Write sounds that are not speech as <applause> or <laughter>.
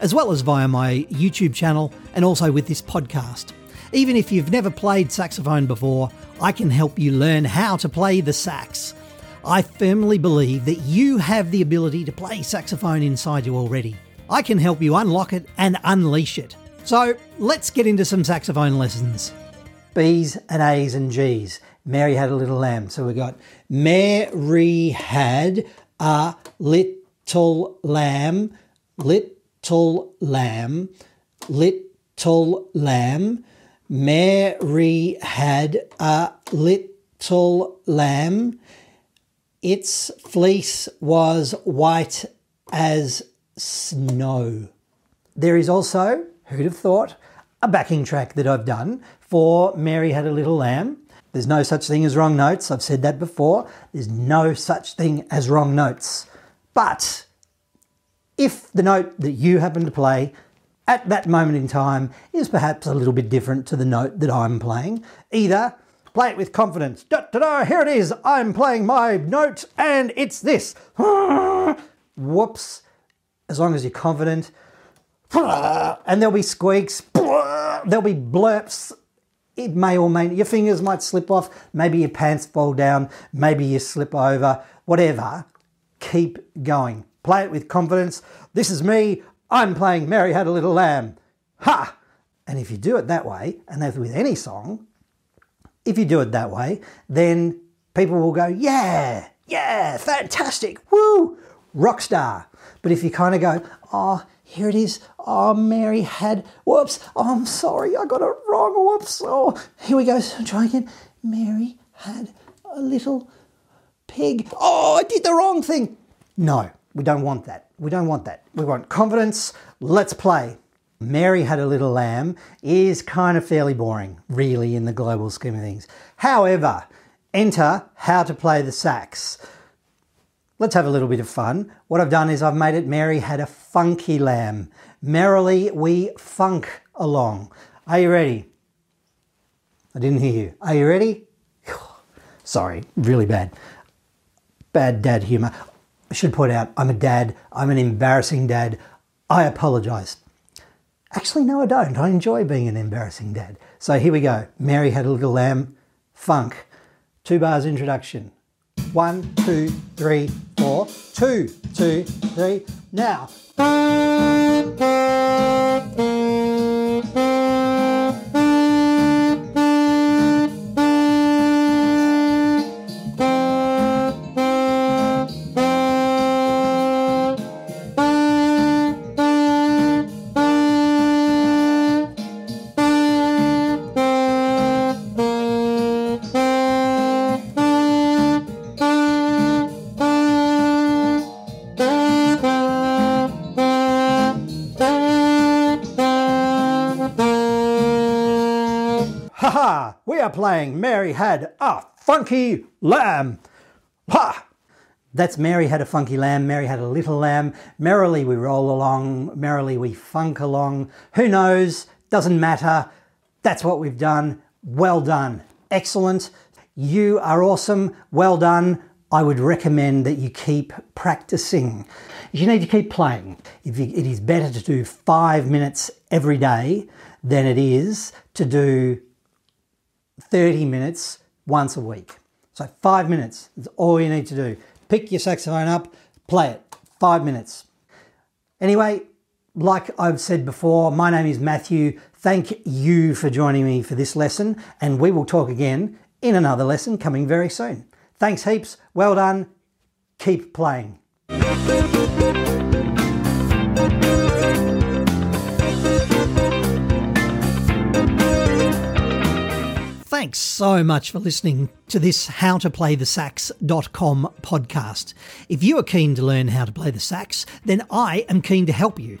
as well as via my YouTube channel and also with this podcast. Even if you've never played saxophone before, I can help you learn how to play the sax. I firmly believe that you have the ability to play saxophone inside you already. I can help you unlock it and unleash it. So let's get into some saxophone lessons. B's and A's and G's. Mary had a little lamb. So we got Mary had a little lamb, lit little lamb, little lamb. Mary had a little lamb. Its fleece was white as snow. There is also, who'd have thought, a backing track that I've done for Mary Had a Little Lamb. There's no such thing as wrong notes. I've said that before. There's no such thing as wrong notes. But if the note that you happen to play at that moment in time is perhaps a little bit different to the note that I'm playing, either play it with confidence. Da, da, da, here it is. I'm playing my note and it's this. <gasps> Whoops. As long as you're confident. <sighs> And there'll be squeaks. <sighs> There'll be blurps. It may or may your fingers might slip off. Maybe your pants fall down. Maybe you slip over. Whatever. Keep going. Play it with confidence. This is me. I'm playing Mary Had a Little Lamb. Ha! And if you do it that way, and that's with any song, if you do it that way, then people will go, yeah, yeah, fantastic, woo, rock star. But if you kind of go, oh, here it is, oh, Mary had, whoops, oh, I'm sorry, I got it wrong, whoops, oh, here we go, try again. Mary had a little pig. Oh, I did the wrong thing. No, we don't want that. We don't want that. We want confidence. Let's play. Mary Had a Little Lamb is kind of fairly boring, really, in the global scheme of things. However, enter how to play the sax. Let's have a little bit of fun. What I've done is I've made it Mary Had a Funky Lamb. Merrily we funk along. Are you ready? I didn't hear you. Are you ready? <sighs> Sorry, really bad. Bad dad humour. Should point out, I'm a dad. I'm an embarrassing dad. I apologise. Actually, no, I don't. I enjoy being an embarrassing dad. So here we go. Mary had a little lamb. Funk. Two bars introduction. One, two, three, four. Two, two, three. Now. We are playing Mary Had a Funky Lamb. Ha! That's Mary Had a Funky Lamb, Mary Had a Little Lamb. Merrily we roll along, merrily we funk along. Who knows? Doesn't matter. That's what we've done. Well done. Excellent. You are awesome. Well done. I would recommend that you keep practicing. You need to keep playing. If you, it is better to do five minutes every day than it is to do 30 minutes once a week. So five minutes is all you need to do. Pick your saxophone up, play it. Five minutes. Anyway, like I've said before, my name is Matthew. Thank you for joining me for this lesson, and we will talk again in another lesson coming very soon. Thanks heaps. Well done. Keep playing. Thanks so much for listening to this How to Play the Sax.com podcast. If you are keen to learn how to play the sax, then I am keen to help you.